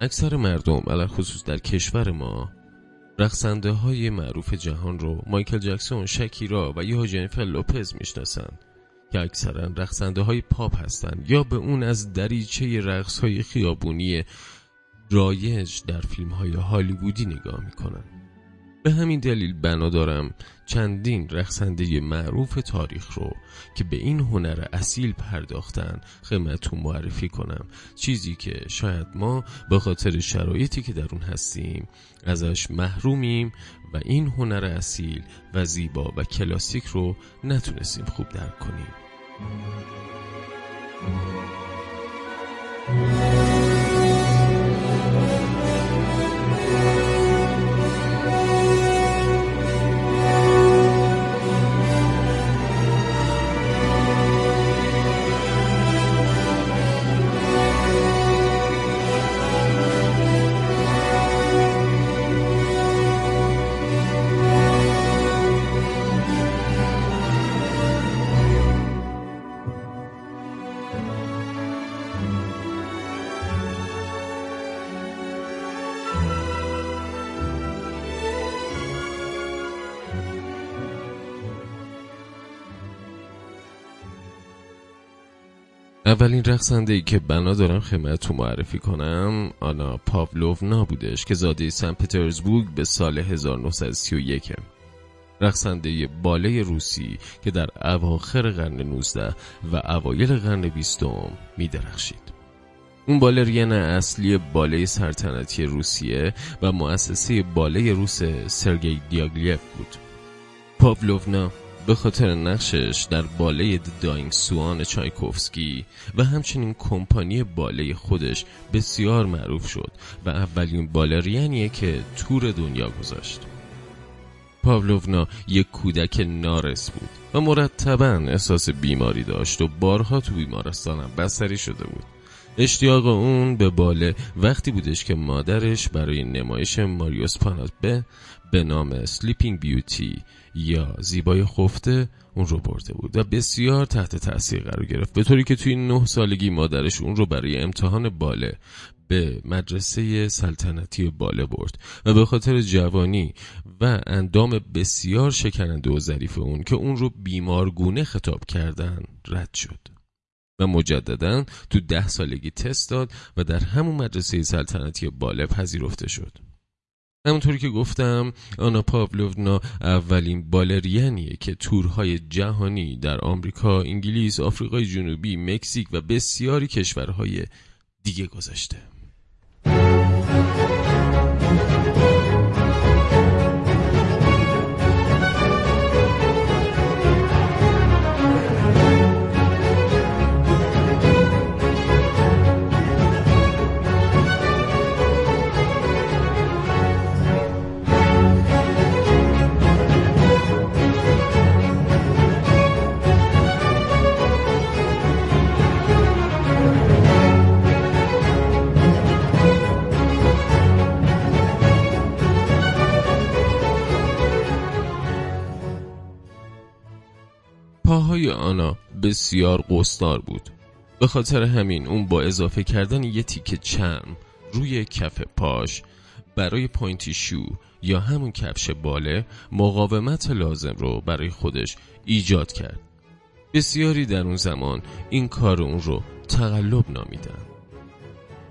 اکثر مردم علال خصوص در کشور ما رقصنده های معروف جهان رو مایکل جکسون، شکیرا و یا جنیفر لوپز می‌شناسن که اکثرا رقصنده های پاپ هستند یا به اون از دریچه رقص های خیابونی رایج در فیلم های هالیوودی نگاه می‌کنن. به همین دلیل بنا دارم چندین رقصنده معروف تاریخ رو که به این هنر اصیل پرداختن خدمتتون معرفی کنم. چیزی که شاید ما به خاطر شرایطی که در اون هستیم ازش محرومیم و این هنر اصیل و زیبا و کلاسیک رو نتونستیم خوب درک کنیم. اولین رقصنده ای که بنا دارم خدمتتون معرفی کنم آنا پاولونا بودش که زاده سن پترزبورگ به سال 1931 رقصنده باله روسی که در اواخر قرن 19 و اوایل قرن 20 می درخشید. اون بالرین اصلی باله سلطنتی روسیه و مؤسسه باله روس سرگی دیاگلیف بود. پاولونا به خاطر نقشش در باله داینگ سوان چایکوفسکی و همچنین کمپانی باله خودش بسیار معروف شد و اولین بالرینیه که تور دنیا گذاشت. پاولونا یک کودک نارس بود و مرتبا احساس بیماری داشت و بارها تو بیمارستانم بستری شده بود. اشتیاق اون به باله وقتی بودش که مادرش برای نمایش ماریوس پاناتبه به نام Sleeping Beauty یا زیبای خفته اون رو برده بود و بسیار تحت تاثیر قرار گرفت. به طوری که توی نه سالگی مادرش اون رو برای امتحان باله به مدرسه سلطنتی باله برد و به خاطر جوانی و اندام بسیار شکننده و ظریف اون که اون رو بیمارگونه خطاب کردن رد شد. و مجددا تو ده سالگی تست داد و در همون مدرسه سلطنتی باله پذیرفته شد. همونطوری که گفتم آنا پاولونا اولین بالرینیه که تورهای جهانی در آمریکا، انگلیس، آفریقای جنوبی، مکزیک و بسیاری کشورهای دیگه گذاشته. بسیار قصدار بود. به خاطر همین اون با اضافه کردن یه تیکه چرم روی کف پاش برای پوینتی شو یا همون کفش باله مقاومت لازم رو برای خودش ایجاد کرد. بسیاری در اون زمان این کار اون رو تقلب نامیدن.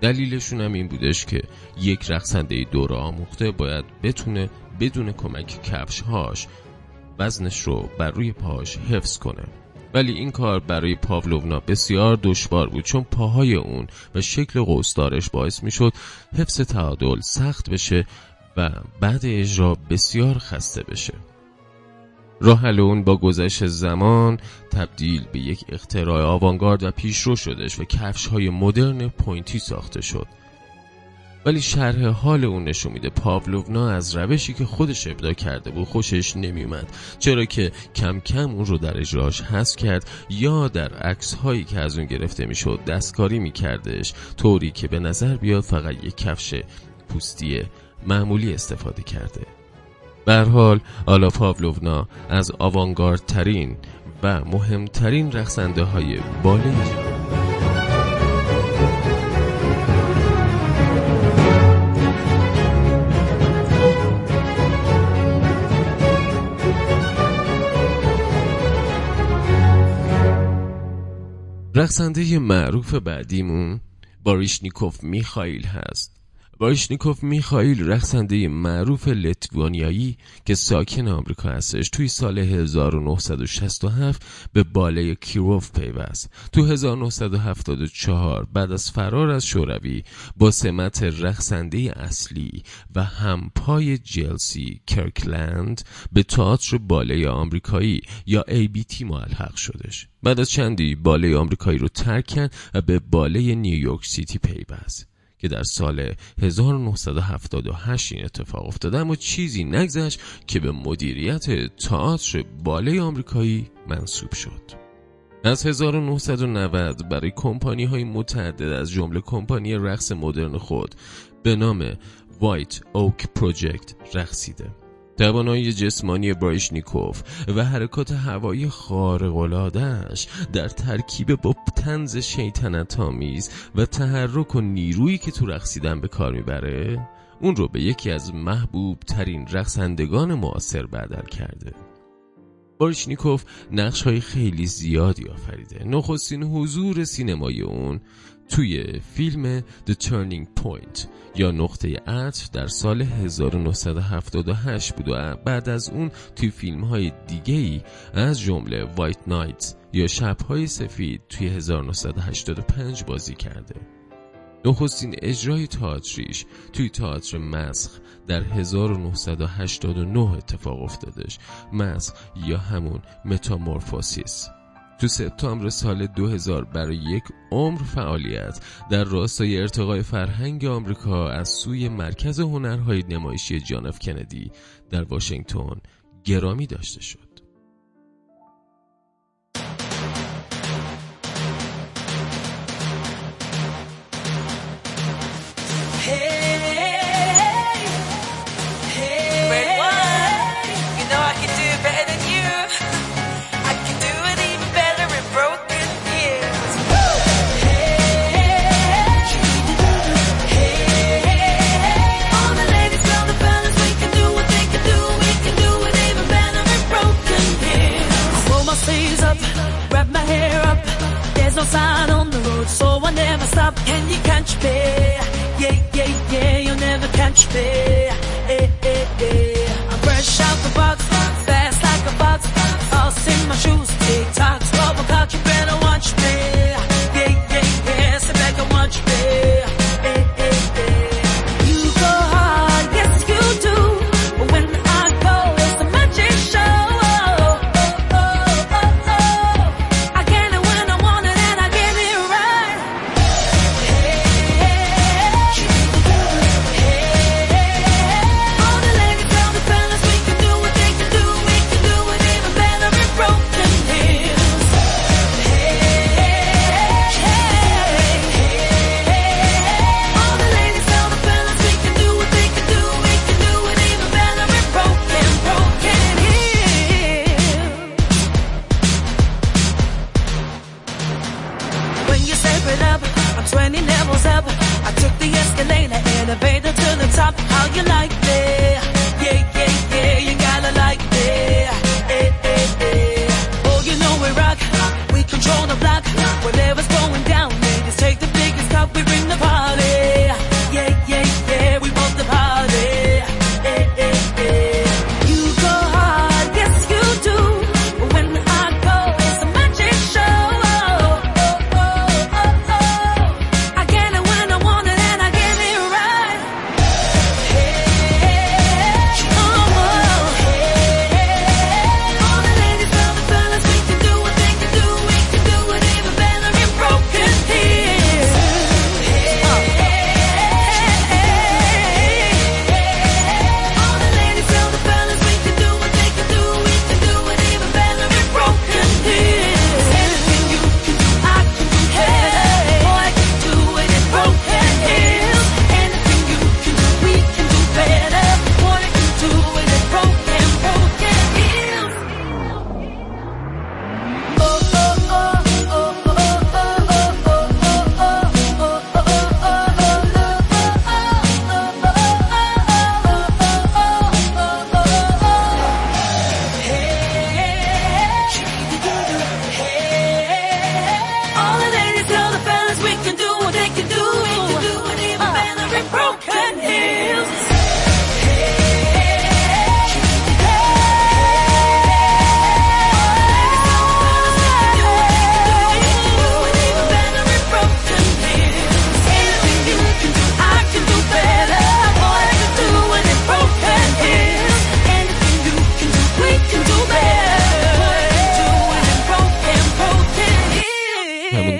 دلیلشون هم این بودش که یک رقصنده دور آموخته باید بتونه بدون کمک کفش هاش وزنش رو بر روی پاش حفظ کنه. ولی این کار برای پاولونا بسیار دشوار بود چون پاهای اون و شکل قوسدارش باعث می‌شد حفظ تعادل سخت بشه و بعد اجرا بسیار خسته بشه. راه اون با گذشت زمان تبدیل به یک اختراع آوانگارد و پیشرو شدش و کفش های مدرن پوینتی ساخته شد. ولی شرح حال اون نشون میده. پاولونا از روشی که خودش ابدا کرده بود خوشش نمیومد چرا که کم کم اون رو در اجراش حذف کرد یا در عکس هایی که از اون گرفته می‌شد دستکاری میکردش طوری که به نظر بیاد فقط یک کفش پوستی معمولی استفاده کرده. بر حال آلا پاولونا از آوانگارد ترین و مهمترین رقصنده های بالی رقصنده معروف بعدیمون باریشنیکوف میخائیل هست. بارشنیکوف میخائیل رقصنده معروف لتوانیایی که ساکن آمریکا هستش توی سال 1967 به باله‌ی کیروف پیوست. تو 1974 بعد از فرار از شوروی با سمت رقصنده اصلی و همپای جلسی کرکلند به تئاتر باله‌ی آمریکایی یا ABT ملحق شدش. بعد از چندی باله‌ی آمریکایی رو ترک کرد و به باله‌ی نیویورک سیتی پیوست. که در سال 1978 این اتفاق افتاده اما چیزی نگذشت که به مدیریت تئاتر باله‌ی آمریکایی منصوب شد. از 1990 برای کمپانی های متعدد از جمله کمپانی رقص مدرن خود به نام White Oak Project رقصیده. توانایی جسمانی برایشنیکوف و حرکات هوایی خارق‌العاده‌اش در ترکیب با تنز شیطنت آمیز و تحرک و نیرویی که تو رقصیدن به کار می‌بره اون رو به یکی از محبوب ترین رقصندگان معاصر بدل کرده. بارشنیکوف نقش های خیلی زیادی آفریده. نخستین حضور سینمای اون توی فیلم The Turning Point. یا نقطه عطف در سال 1978 بود و بعد از اون توی فیلم های دیگه ای از جمله وایت نایت یا شبهای سفید توی 1985 بازی کرده. نخستین اجرای تئاتریش توی تئاتر مسخ در 1989 اتفاق افتادش. مسخ یا همون متامورفوسیس تو سپتامبر سال 2000 برای یک عمر فعالیت در راستای ارتقای فرهنگ آمریکا از سوی مرکز هنرهای نمایشی جان اف کندی در واشنگتن گرامی داشته شد. Hey! no sign on the road, so I never stop. Can you catch me? Yeah, yeah, yeah, you'll never catch me. Eh, eh, eh. I'm fresh out the box.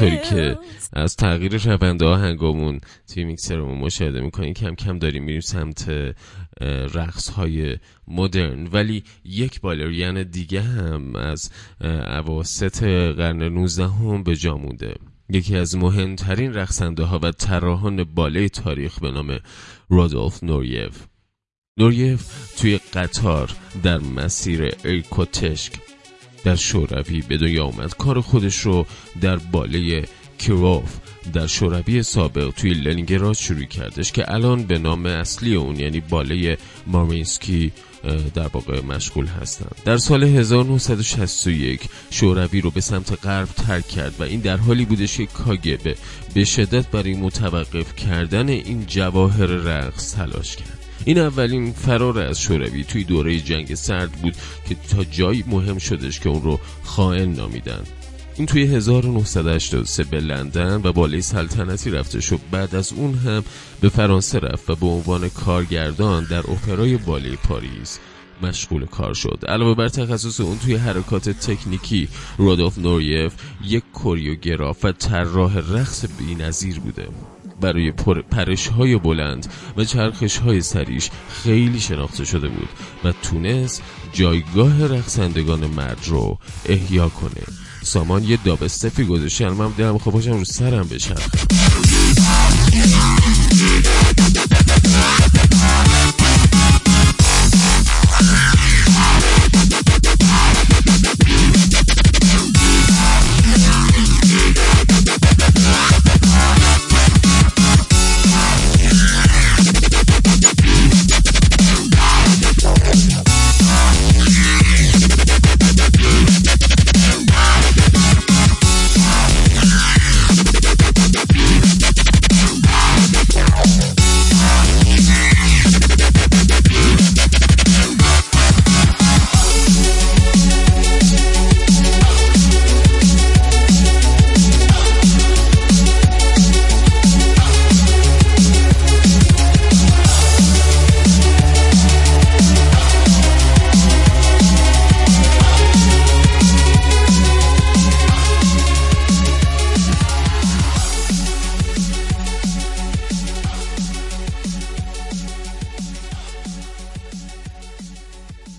همونطوری که از تغییر روند آهنگامون توی میکسرمون مشاهده می‌کنیم کم کم داریم میریم سمت رقص های مدرن. ولی یک بالریان دیگه هم از عواست قرن 19 هم به جا مونده. یکی از مهمترین رقصنده ها و طراحان بالای تاریخ به نام رادولف نوریف. نوریف توی قطار در مسیر ایرکوتشک در شوروی به دنیا آمد. کار خودش رو در باله کیروف در شوروی سابق توی لنینگراد شروع کردش که الان به نام اصلی اون یعنی باله مارینسکی در واقع مشغول هستند در سال 1961 شوروی رو به سمت غرب ترک کرد و این در حالی بودش که کاگبه به شدت برای متوقف کردن این جواهر رقص تلاش کرد. این اولین فرار از شوروی توی دوره جنگ سرد بود که تا جایی مهم شدش که اون رو خائن نامیدن. این توی 1983 به لندن و بالای سلطنتی رفته شد بعد از اون هم به فرانسه رفت و به عنوان کارگردان در اپرای بالای پاریس مشغول کار شد. علاوه بر تخصص اون توی حرکات تکنیکی رودolf نوریف یک کوریوگراف و طراح رقص بی‌نظیر بوده. برای پرش های بلند و چرخش های سریش خیلی شناخته شده بود و تونست جایگاه رقصندگان مرد رو احیا کنه. سامان یه دابستفی گذاشته. من دلم باشم رو سرم بشرخه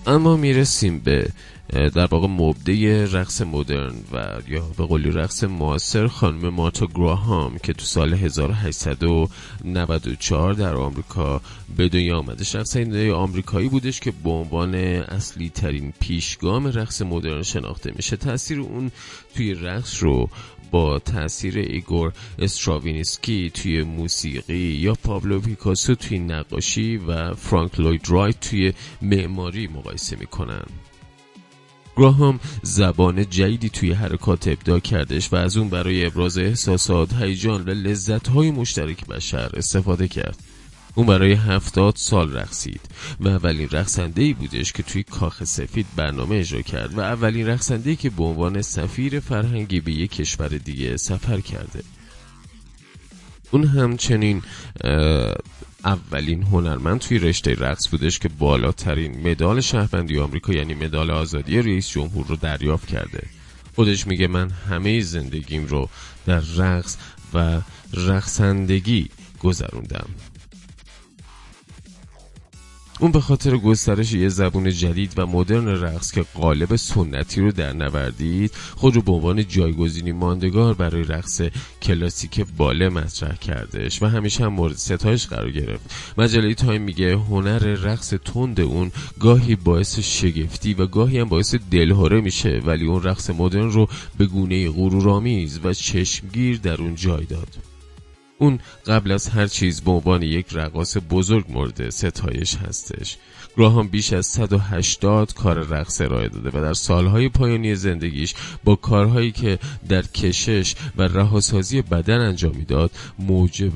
اما می‌رسیم به در واقع مبدأ رقص مدرن و یا به قولی رقص معاصر خانم مارتا گراهام که تو سال 1894 در آمریکا به دنیا آمدش رقصنده آمریکایی بودش که به عنوان اصلی ترین پیشگام رقص مدرن شناخته میشه. تاثیر اون توی رقص رو با تاثیر ایگور استراوینسکی توی موسیقی یا پابلو پیکاسو توی نقاشی و فرانک لوید رایت توی معماری مقایسه می‌کنن گراهام زبان جدیدی توی حرکات ابداع کردش و از اون برای ابراز احساسات، هیجان و لذت‌های مشترک بشر استفاده کرد. اون برای هفتاد سال رقصید و اولین رقصنده ای بودش که توی کاخ سفید برنامه اجرا کرد و اولین رقصنده که به عنوان سفیر فرهنگی به یک کشور دیگه سفر کرده. اون همچنین اولین هنرمند توی رشته رقص بودش که بالاترین مدال شهروندی آمریکا یعنی مدال آزادی رئیس جمهور رو دریافت کرده. خودش میگه من همه زندگیم رو در رقص و رقصندگی گذروندم. اون به خاطر گسترش یه زبون جدید و مدرن رقص که قالب سنتی رو در نوردید خود رو به عنوان جایگزینی ماندگار برای رقص کلاسیک باله مطرح کردش و همیشه هم مورد ستایش قرار گرفت. مجله تایم میگه هنر رقص تند اون گاهی باعث شگفتی و گاهی هم باعث دلهوره میشه ولی اون رقص مدرن رو به گونه غرورآمیز و چشمگیر در اون جای داد. اون قبل از هر چیز به عنوان یک رقاص بزرگ مورد ستایش هستش گراهام بیش از 180 کار رقص ارائه داده و در سالهای پایانی زندگیش با کارهایی که در کشش و رهاسازی بدن انجام می‌داد موجب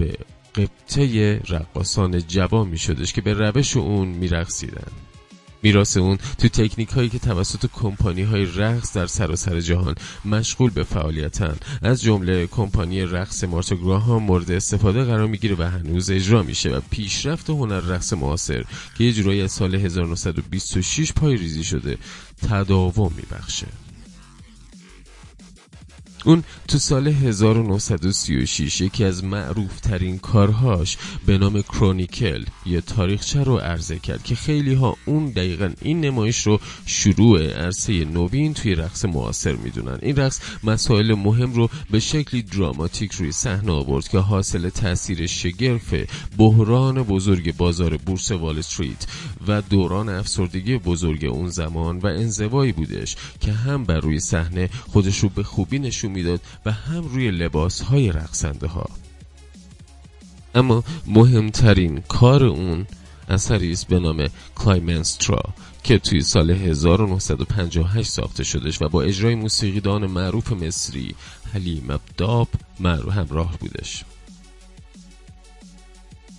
قبطه رقاصان جوان می که به روش اون می رقصیدن. میراث اون تو تکنیک هایی که توسط کمپانی های رقص در سراسر جهان مشغول به فعالیتن. از جمله کمپانی رقص مارتا مورد استفاده قرار می‌گیره و هنوز اجرا میشه و پیشرفت هنر رقص معاصر که یه جورایی از سال 1926 پای ریزی شده تداوم میبخشه. اون تو سال 1936 یکی از معروف ترین کارهاش به نام کرونیکل یه تاریخچه رو عرضه کرد که خیلی ها اون دقیقا این نمایش رو شروع عرصه نوین توی رقص معاصر می‌دونن. این رقص مسائل مهم رو به شکلی دراماتیک روی صحنه آورد که حاصل تاثیر شگرف بحران بزرگ بازار بورس وال استریت و دوران افسردگی بزرگ اون زمان و انزوایی بودش که هم بر روی صحنه خودش رو به خوبی نشون می‌داد و هم روی لباس های رقصنده ها اما مهمترین کار اون اثری است به نام کلایمنسترا که توی سال 1958 ساخته شدش و با اجرای موسیقیدان معروف مصری حلیم ابداب همراه بودش.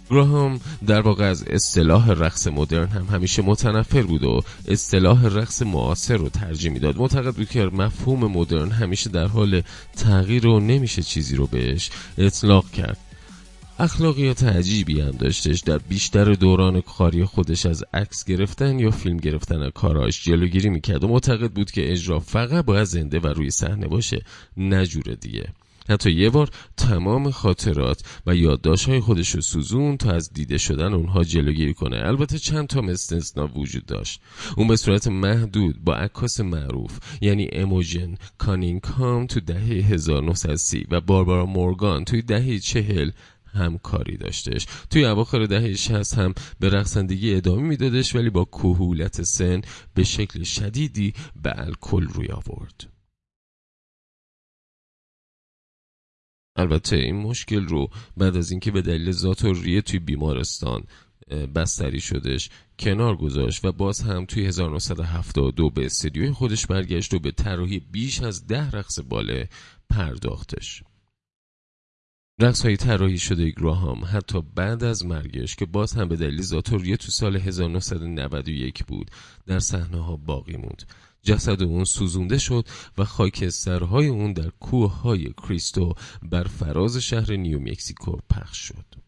گراهام در واقع از اصطلاح رقص مدرن هم همیشه متنفر بود و اصطلاح رقص معاصر رو ترجیح می‌داد. معتقد بود که مفهوم مدرن همیشه در حال تغییر و نمیشه چیزی رو بهش اطلاق کرد. اخلاقیات عجیبی هم داشتش. در بیشتر دوران کاری خودش از عکس گرفتن یا فیلم گرفتن کاراش جلوگیری می‌کرد و معتقد بود که اجرا فقط باید زنده و روی صحنه باشه نجوره دیگه. حتی یه بار تمام خاطرات و های خودش رو سوزون تا از دیده شدن اونها جلوگیری کنه. البته چند تا استثنا وجود داشت. اون به صورت محدود با عکاس معروف یعنی اموژن کانینگهام تو دهه 1930 و باربارا مورگان توی دهه چهل همکاری داشتش. توی اواخر دهه 60 هم به رقصندگی ادامه میدادش ولی با کهولت سن به شکل شدیدی به الکل روی آورد. البته این مشکل رو بعد از اینکه به دلیل ذات و ریه توی بیمارستان بستری شدش کنار گذاشت و باز هم توی 1972 به استدیوی خودش برگشت و به طراحی بیش از ده رقص باله پرداختش. رقص های طراحی شده گراهام حتی بعد از مرگش که باز هم به دلیل ذاتوریه تو سال 1991 بود در صحنه ها باقی موند. جسد اون سوزونده شد و خاکسترهای اون در کوه های کریستو بر فراز شهر نیو مکسیکو پخش شد.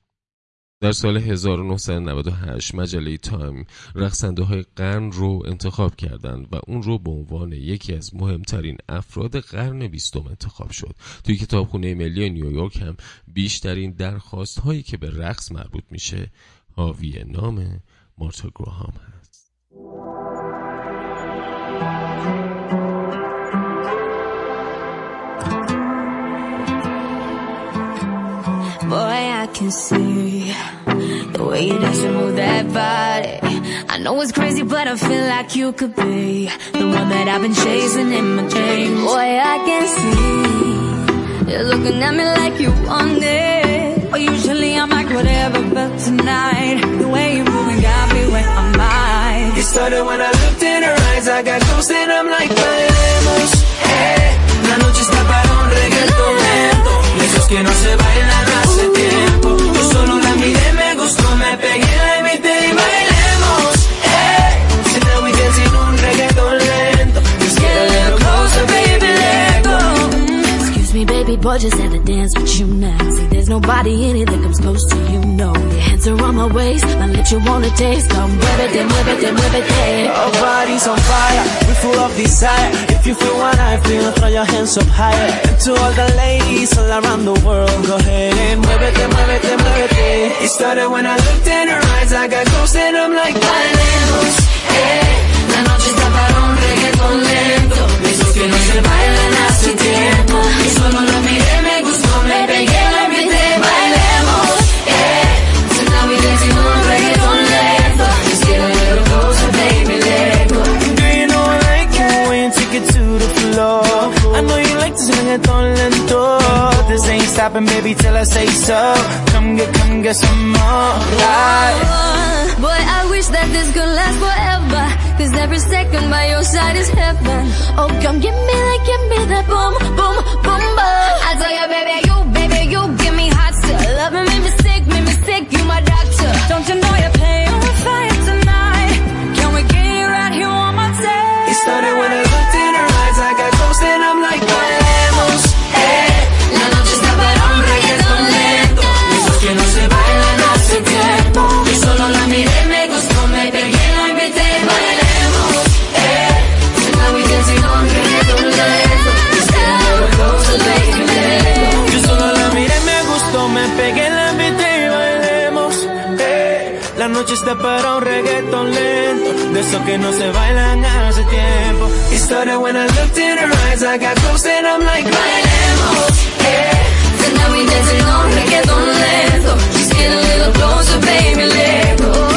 در سال 1998 مجله تایم رقصنده های قرن رو انتخاب کردند و اون رو به عنوان یکی از مهمترین افراد قرن بیستم انتخاب شد. توی کتابخونه ملی نیویورک هم بیشترین درخواست هایی که به رقص مربوط میشه حاوی نام مارتا گراهام هست. Boy, I can see the way you dance and move that body. I know it's crazy, but I feel like you could be the one that I've been chasing in my dreams. Boy, I can see you're looking at me like you want it. But usually I'm like whatever, but tonight the way you're moving got me where I'm at. It started when I looked in her eyes, I got and I'm like, just had to dance with you now. See, there's nobody in it that comes close to you, no. Your hands are on my waist, my lips you wanna taste. Come muévete, muévete, muévete. Our bodies on fire, we full of desire. If you feel what I feel, throw your hands up higher. And to all the ladies all around the world, go ahead and muévete, muévete, muévete. It started when I looked in her eyes, I got and I'm like, bailemos, stopping, baby, till I say so. Come get, come get some more. Oh, boy, I wish that this could last forever. Cause every second by your side is heaven. Oh, come give me that, give me that boom, no se bailan hace tiempo. It started when I looked in her eyes, I got close and I'm like, bailemos, eh. Then now we dancing on like a don lento. Just get a little closer, baby, let go.